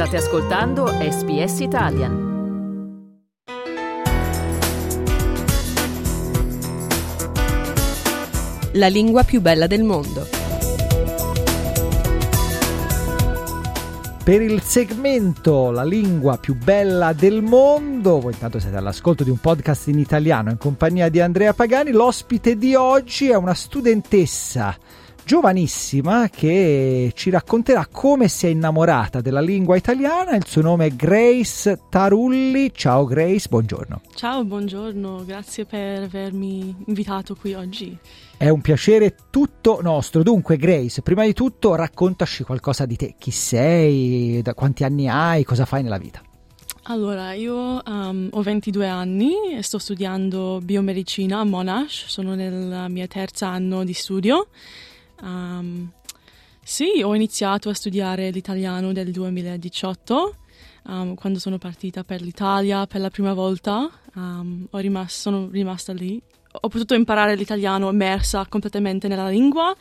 State ascoltando SBS Italian. La lingua più bella del mondo. Per il segmento La lingua più bella del mondo, voi intanto siete all'ascolto di un podcast in italiano in compagnia di Andrea Pagani, l'ospite di oggi è una studentessa giovanissima che ci racconterà come si è innamorata della lingua italiana. Il suo nome è Grace Tarulli. Ciao Grace, buongiorno. Ciao, buongiorno, grazie per avermi invitato qui oggi. È un piacere tutto nostro. Dunque, Grace, prima di tutto raccontaci qualcosa di te. Chi sei? Da quanti anni hai? Cosa fai nella vita? Allora, io um, ho 22 anni e sto studiando biomedicina a Monash, sono nel mio terzo anno di studio Um, sì, ho iniziato a studiare l'italiano nel 2018, um, quando sono partita per l'Italia per la prima volta. Um, rimasto, sono rimasta lì. Ho potuto imparare l'italiano immersa completamente nella lingua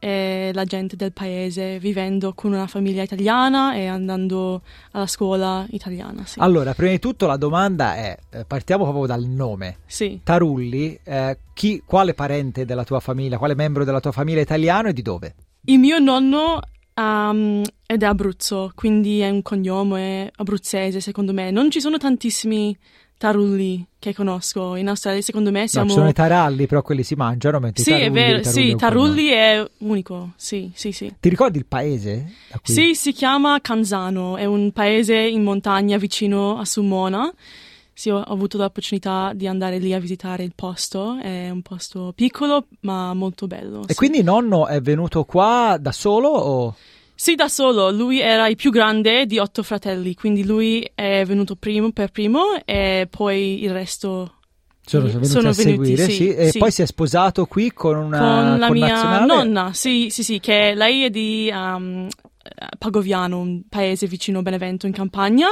e la gente del paese, vivendo con una famiglia italiana e andando alla scuola italiana. Sì. Allora, prima di tutto la domanda è, eh, partiamo proprio dal nome. Sì. Tarulli, eh, chi, quale parente della tua famiglia, quale membro della tua famiglia italiano e di dove? Il mio nonno um, è da Abruzzo, quindi è un cognome abruzzese secondo me. Non ci sono tantissimi tarulli che conosco. In Australia, secondo me, siamo. No, ci sono i taralli, però quelli si mangiano. Mentre sì, tarulli, è vero. tarulli sì, tarulli è unico. Sì, sì, sì. Ti ricordi il paese? Sì, si chiama Canzano. È un paese in montagna vicino a Sumona. Sì, ho, ho avuto l'opportunità di andare lì a visitare il posto. È un posto piccolo, ma molto bello. E sì. quindi nonno è venuto qua da solo o. Sì, da solo. Lui era il più grande di otto fratelli, quindi lui è venuto primo per primo e poi il resto sono venuti sono a venuti, seguire, sì, sì. E sì. poi si è sposato qui con una con la mia connazionale? nonna, sì, sì, sì, che lei è di um, Pagoviano, un paese vicino a Benevento in Campania,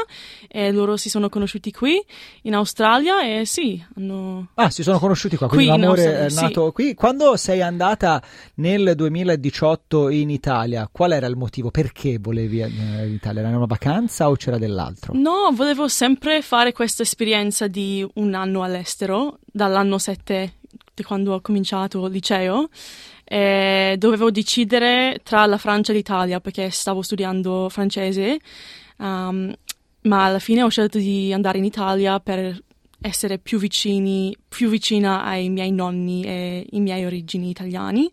e loro si sono conosciuti qui in Australia e sì, hanno... Ah, si sono conosciuti qua, quindi Qui l'amore è sì. nato qui. Quando sei andata nel 2018 in Italia, qual era il motivo? Perché volevi andare in Italia? Era una vacanza o c'era dell'altro? No, volevo sempre fare questa esperienza di un anno all'estero, dall'anno 7 di quando ho cominciato il liceo. E dovevo decidere tra la Francia e l'Italia perché stavo studiando francese, um, ma alla fine ho scelto di andare in Italia per essere più vicini, più vicina ai miei nonni e i miei origini italiani.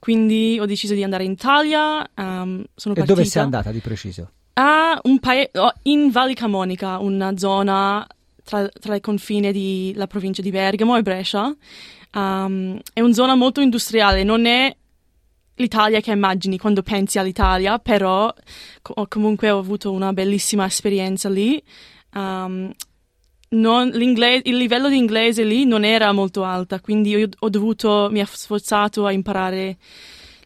Quindi ho deciso di andare in Italia. um, sono E partita dove sei andata di preciso? a un paese in Valli Camonica, una zona tra, tra i confini della provincia di Bergamo e Brescia. Um, è una zona molto industriale, non è l'Italia che immagini quando pensi all'Italia, però co- comunque ho avuto una bellissima esperienza lì. Um, non- il livello di inglese lì non era molto alto, quindi io ho dovuto, mi ha sforzato a imparare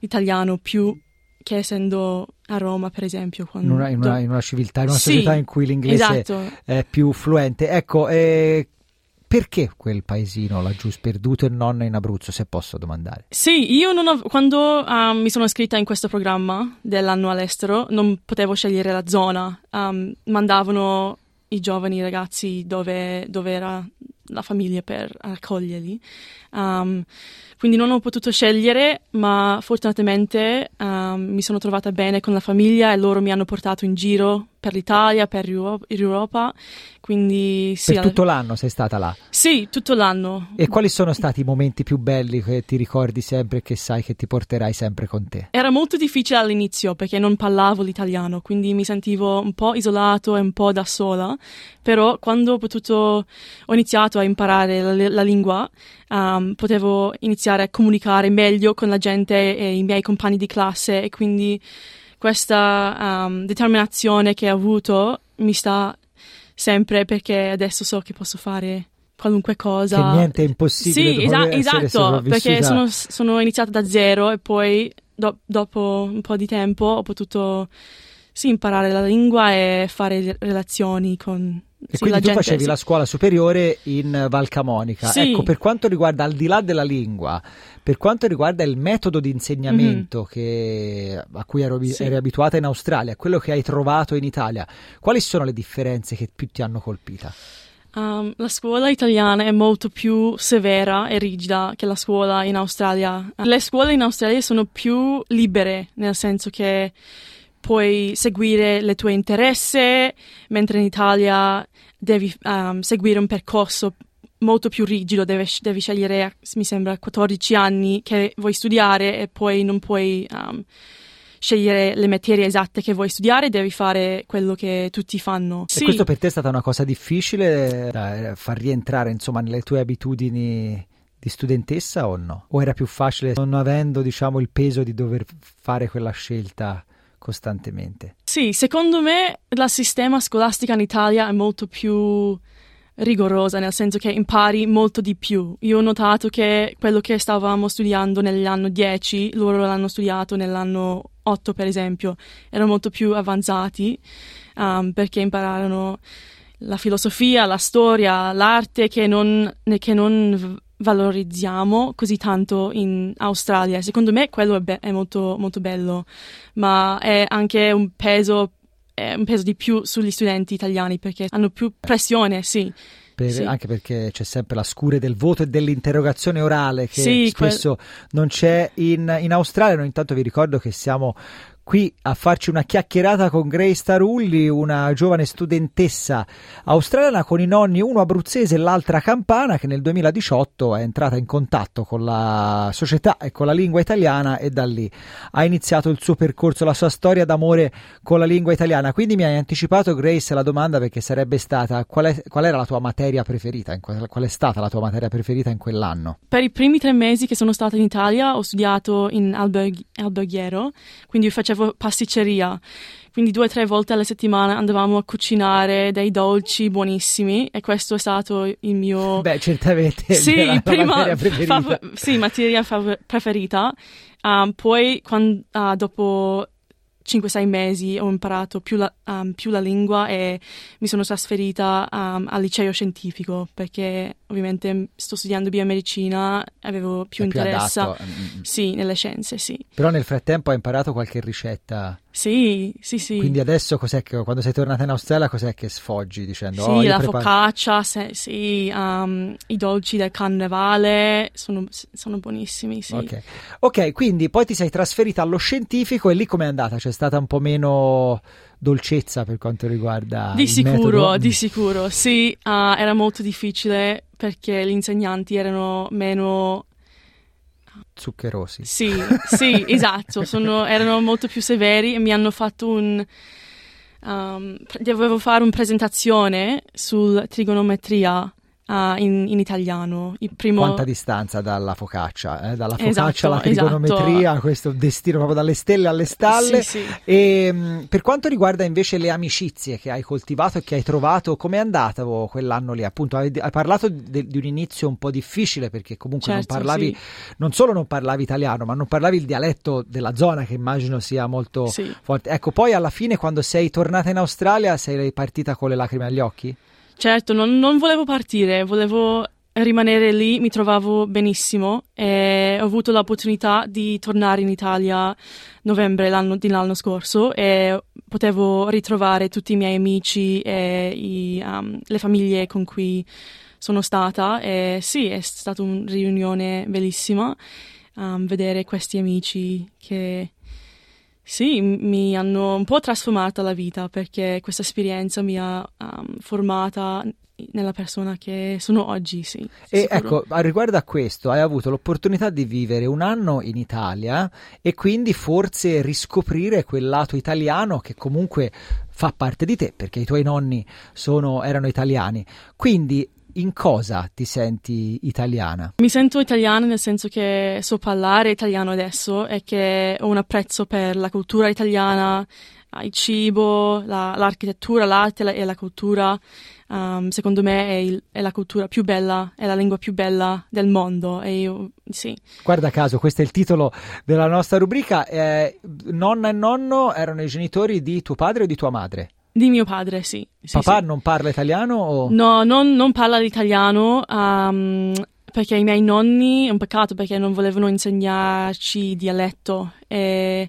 l'italiano più che essendo a Roma, per esempio. In Quando, una, in una- in una civiltà, in una Sì, società in cui l'inglese esatto. è più fluente. Ecco, eh, perché quel paesino laggiù sperduto e non in Abruzzo, se posso domandare? Sì, io av- quando um, mi sono iscritta in questo programma dell'anno all'estero non potevo scegliere la zona, Um, mandavano i giovani ragazzi dove, dove era la famiglia per accoglierli. Um, quindi non ho potuto scegliere, ma fortunatamente um, mi sono trovata bene con la famiglia e loro mi hanno portato in giro per l'Italia, per Euro- Europa. Quindi sì, per alla- tutto l'anno sei stata là. sì, tutto l'anno. E quali sono stati i momenti più belli che ti ricordi sempre e che sai che ti porterai sempre con te? Era molto difficile all'inizio perché non parlavo l'italiano, quindi mi sentivo un po' isolato e un po' da sola, però quando ho potuto, ho iniziato a imparare la, la lingua, um, potevo iniziare a comunicare meglio con la gente e i miei compagni di classe e quindi questa um, determinazione che ho avuto mi sta sempre perché adesso so che posso fare qualunque cosa. Che niente è impossibile Sì, esa- esatto, perché sono, sono iniziata da zero e poi do- dopo un po' di tempo ho potuto sì, imparare la lingua e fare relazioni con E quindi tu gente, facevi sì. la scuola superiore in Val Camonica. Sì. Ecco, per quanto riguarda, al di là della lingua, per quanto riguarda il metodo di insegnamento che- a cui Mhm. Sì. eri abituata in Australia, quello che hai trovato in Italia, quali sono le differenze che più ti hanno colpita? Um, la scuola italiana è molto più severa e rigida che la scuola in Australia. Le scuole in Australia sono più libere, nel senso che puoi seguire le tue interessi, mentre in Italia devi um, seguire un percorso molto più rigido, devi, devi scegliere, mi sembra, 14 anni che vuoi studiare e poi non puoi um, scegliere le materie esatte che vuoi studiare, devi fare quello che tutti fanno. E questo per te è stata una cosa difficile da far rientrare insomma nelle tue abitudini di studentessa o no? O era più facile non avendo diciamo il peso di dover fare quella scelta costantemente? Sì, secondo me la sistema scolastica in Italia è molto più rigorosa, nel senso che impari molto di più. Io ho notato che quello che stavamo studiando nell'anno 10, loro l'hanno studiato nell'anno 8, per esempio, erano molto più avanzati um, perché impararono la filosofia, la storia, l'arte che non, che non valorizziamo così tanto in Australia. Secondo me quello è, be- è molto, molto bello, ma è anche un peso, è un peso di più sugli studenti italiani perché hanno più pressione, sì. Per- Sì. Anche perché c'è sempre la scure del voto e dell'interrogazione orale che Sì, quel- spesso non c'è in, in Australia. Noi intanto vi ricordo che siamo qui a farci una chiacchierata con Grace Tarulli, una giovane studentessa australiana con i nonni, uno abruzzese e l'altra campana, che nel 2018 è entrata in contatto con la società e con la lingua italiana e da lì ha iniziato il suo percorso, la sua storia d'amore con la lingua italiana. Quindi mi hai anticipato, Grace, la domanda perché sarebbe stata qual, è- qual era la tua materia preferita, qual è stata la tua materia preferita in quell'anno? Per i primi tre mesi che sono stata in Italia ho studiato in alberg- alberghiero, quindi facevo pasticceria. Quindi due o tre volte alla settimana andavamo a cucinare dei dolci buonissimi e questo è stato il mio... Beh, certamente sì, la prima materia preferita. fav- sì, materia fav- preferita. Um, poi quan- ah, dopo 5-6 mesi ho imparato più la, um, più la lingua e mi sono trasferita um, al liceo scientifico perché ovviamente sto studiando biomedicina, avevo più È più interesse adatto. Mm, mm. sì, nelle scienze, sì. Però nel frattempo hai imparato qualche ricetta. Sì, sì, sì. Quindi adesso cos'è che quando sei tornata in Australia cos'è che sfoggi dicendo Sì, "Oh, la preparo-" focaccia, se- sì, um, i dolci del carnevale sono, sono buonissimi, sì. Ok. Ok, quindi poi ti sei trasferita allo scientifico e lì com'è andata? C'è stata un po' meno dolcezza per quanto riguarda Di sicuro, di sicuro, sì, ah, era molto difficile perché gli insegnanti erano meno, zuccherosi. sì, sì, esatto, sono- erano molto più severi e mi hanno fatto un, um, dovevo fare una presentazione sul trigonometria ah, in, in italiano, il primo... Quanta distanza dalla focaccia, eh? dalla focaccia Esatto, alla trigonometria, questo destino proprio dalle stelle alle stalle. Sì, sì. E mh, per quanto riguarda invece le amicizie che hai coltivato e che hai trovato, com'è andata oh, quell'anno lì? Appunto, hai, hai parlato de- di un inizio un po' difficile perché comunque Certo, non parlavi, sì. non solo non parlavi italiano, ma non parlavi il dialetto della zona che immagino sia molto forte. Ecco, poi alla fine quando sei tornata in Australia sei partita con le lacrime agli occhi? Certo, non, non volevo partire, volevo rimanere lì, mi trovavo benissimo e ho avuto l'opportunità di tornare in Italia novembre l'anno, dell'anno scorso e potevo ritrovare tutti i miei amici e i, um, le famiglie con cui sono stata e sì, è stata una riunione bellissima um, vedere questi amici che sì, mi hanno un po' trasformata la vita perché questa esperienza mi ha um, formata nella persona che sono oggi, sì. E sicuro. ecco, riguardo a questo, hai avuto l'opportunità di vivere un anno in Italia e quindi forse riscoprire quel lato italiano che comunque fa parte di te, perché i tuoi nonni sono- erano italiani. Quindi in cosa ti senti italiana? Mi sento italiana nel senso che so parlare italiano adesso e che ho un apprezzo per la cultura italiana, il cibo, la- l'architettura, l'arte la- e la cultura. Um, secondo me è, il- è la cultura più bella, è la lingua più bella del mondo e io, sì. Guarda caso, questo è il titolo della nostra rubrica. Eh, nonna e nonno erano i genitori di tuo padre o di tua madre? Di mio padre, sì. sì Papà sì. non parla italiano? O... No, non, non parla l'italiano um, perché i miei nonni, è un peccato perché non volevano insegnarci dialetto. E,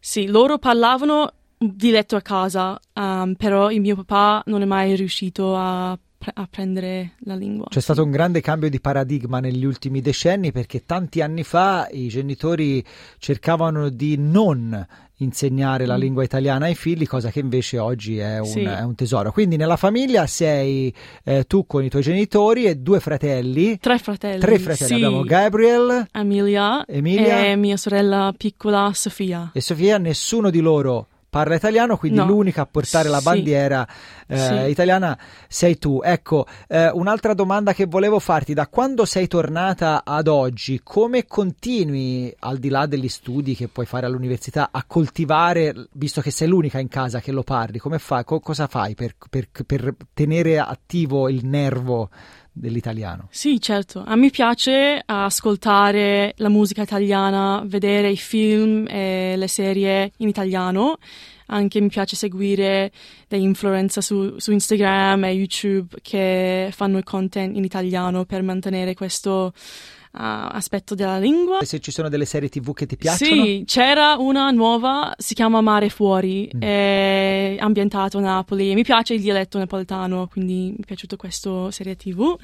sì, loro parlavano dialetto a casa, um, però il mio papà non è mai riuscito a a prendere la lingua. C'è stato un grande cambio di paradigma negli ultimi decenni perché tanti anni fa i genitori cercavano di non insegnare la mm. lingua italiana ai figli, cosa che invece oggi è un, sì. è un tesoro. Quindi nella famiglia sei eh, tu con i tuoi genitori e due fratelli. Tre fratelli. Tre fratelli. Sì. Abbiamo Gabriel, Emilia, Emilia e mia sorella piccola Sofia. E Sofia, nessuno di loro parla italiano, quindi no. l'unica a portare la bandiera. Eh, sì. italiana sei tu. Ecco, eh, un'altra domanda che volevo farti, da quando sei tornata ad oggi, come continui, al di là degli studi che puoi fare all'università, a coltivare, visto che sei l'unica in casa che lo parli, come fai, co- cosa fai per, per, per tenere attivo il nervo dell'italiano. Sì, certo. A me piace ascoltare la musica italiana, vedere i film e le serie in italiano. Anche mi piace seguire degli influencer su, su Instagram e YouTube che fanno il content in italiano per mantenere questo aspetto della lingua. E se ci sono delle serie tv che ti piacciono? Sì, c'era una nuova, si chiama Mare Fuori, mm. è ambientato a Napoli e mi piace il dialetto napoletano, quindi mi è piaciuto questa serie tv.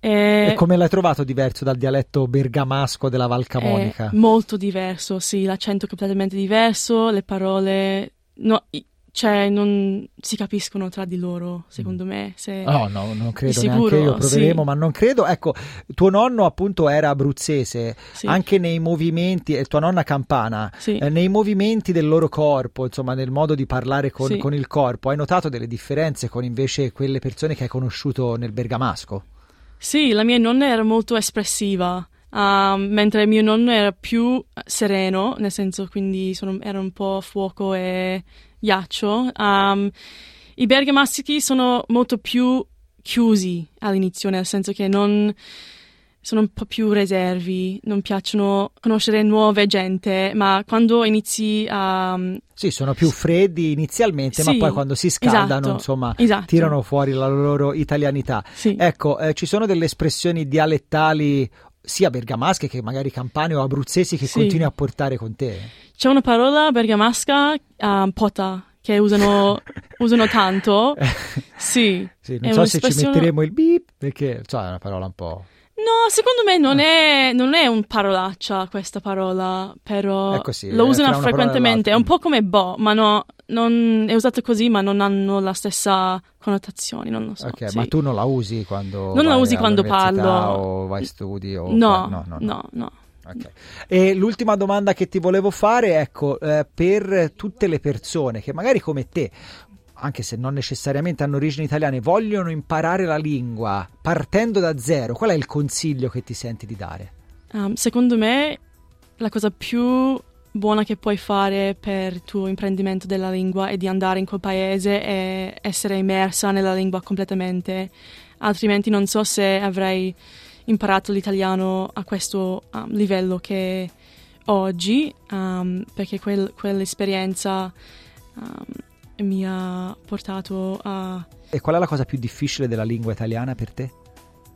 E, e come l'hai trovato diverso dal dialetto bergamasco della Val Camonica? Molto diverso, sì, l'accento completamente diverso, le parole... No, cioè non si capiscono tra di loro, secondo mm. me. Se... Oh, no, non credo sicuro, neanche io, proveremo, sì. ma non credo. Ecco, tuo nonno appunto era abruzzese, sì. anche nei movimenti, e tua nonna campana, sì. eh, nei movimenti del loro corpo, insomma, nel modo di parlare con, con il corpo, hai notato delle differenze con invece quelle persone che hai conosciuto nel bergamasco? Sì, la mia nonna era molto espressiva. Uh, mentre mio nonno era più sereno, nel senso quindi sono, era un po' fuoco e ghiaccio. Um, I bergamaschi sono molto più chiusi all'inizio, nel senso che non sono un po' più reservi, non piacciono conoscere nuove gente, ma quando inizi a... Sì, sono più freddi inizialmente, sì, ma poi quando si scaldano, esatto, insomma, esatto. tirano fuori la loro italianità. Sì. Ecco, eh, ci sono delle espressioni dialettali sia bergamasche che magari campane o abruzzesi che sì. continui a portare con te? C'è una parola bergamasca, uh, pota, che usano, usano tanto. Sì. sì non so se ci metteremo il beep, perché cioè, è una parola un po'... No, secondo me non, ah. è, non è un parolaccia questa parola, però così, lo usano frequentemente. È un po' come bo, ma no, non, è usato così, ma non hanno la stessa connotazione, non lo so. Ok, sì. ma tu non la usi quando Non la usi quando parlo. O vai studi o no, no, no, no. no, no. Okay. E l'ultima domanda che ti volevo fare, ecco, eh, per tutte le persone che magari come te anche se non necessariamente hanno origini italiane, vogliono imparare la lingua partendo da zero, qual è il consiglio che ti senti di dare? Um, secondo me la cosa più buona che puoi fare per il tuo imprendimento della lingua è di andare in quel paese e essere immersa nella lingua completamente, altrimenti non so se avrei imparato l'italiano a questo um, livello che oggi, um, perché quel, quell'esperienza mi ha portato a... E qual è la cosa più difficile della lingua italiana per te?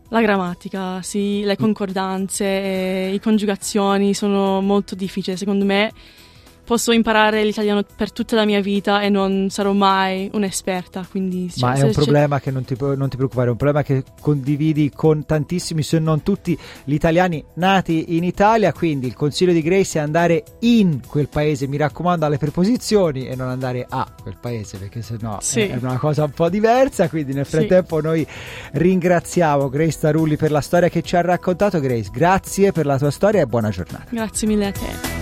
La grammatica, sì, le concordanze, i congiugazioni sono molto difficili. Secondo me posso imparare l'italiano per tutta la mia vita e non sarò mai un'esperta. Quindi, cioè, Ma è un problema che non ti, non ti, preoccupare, è un problema che condividi con tantissimi, se non tutti, gli italiani nati in Italia. Quindi il consiglio di Grace è andare in quel paese, mi raccomando, alle preposizioni e non andare a quel paese, perché sennò sì. è una cosa un po' diversa. Quindi nel frattempo sì. noi ringraziamo Grace Tarulli per la storia che ci ha raccontato. Grace, grazie per la tua storia e buona giornata. Grazie mille a te.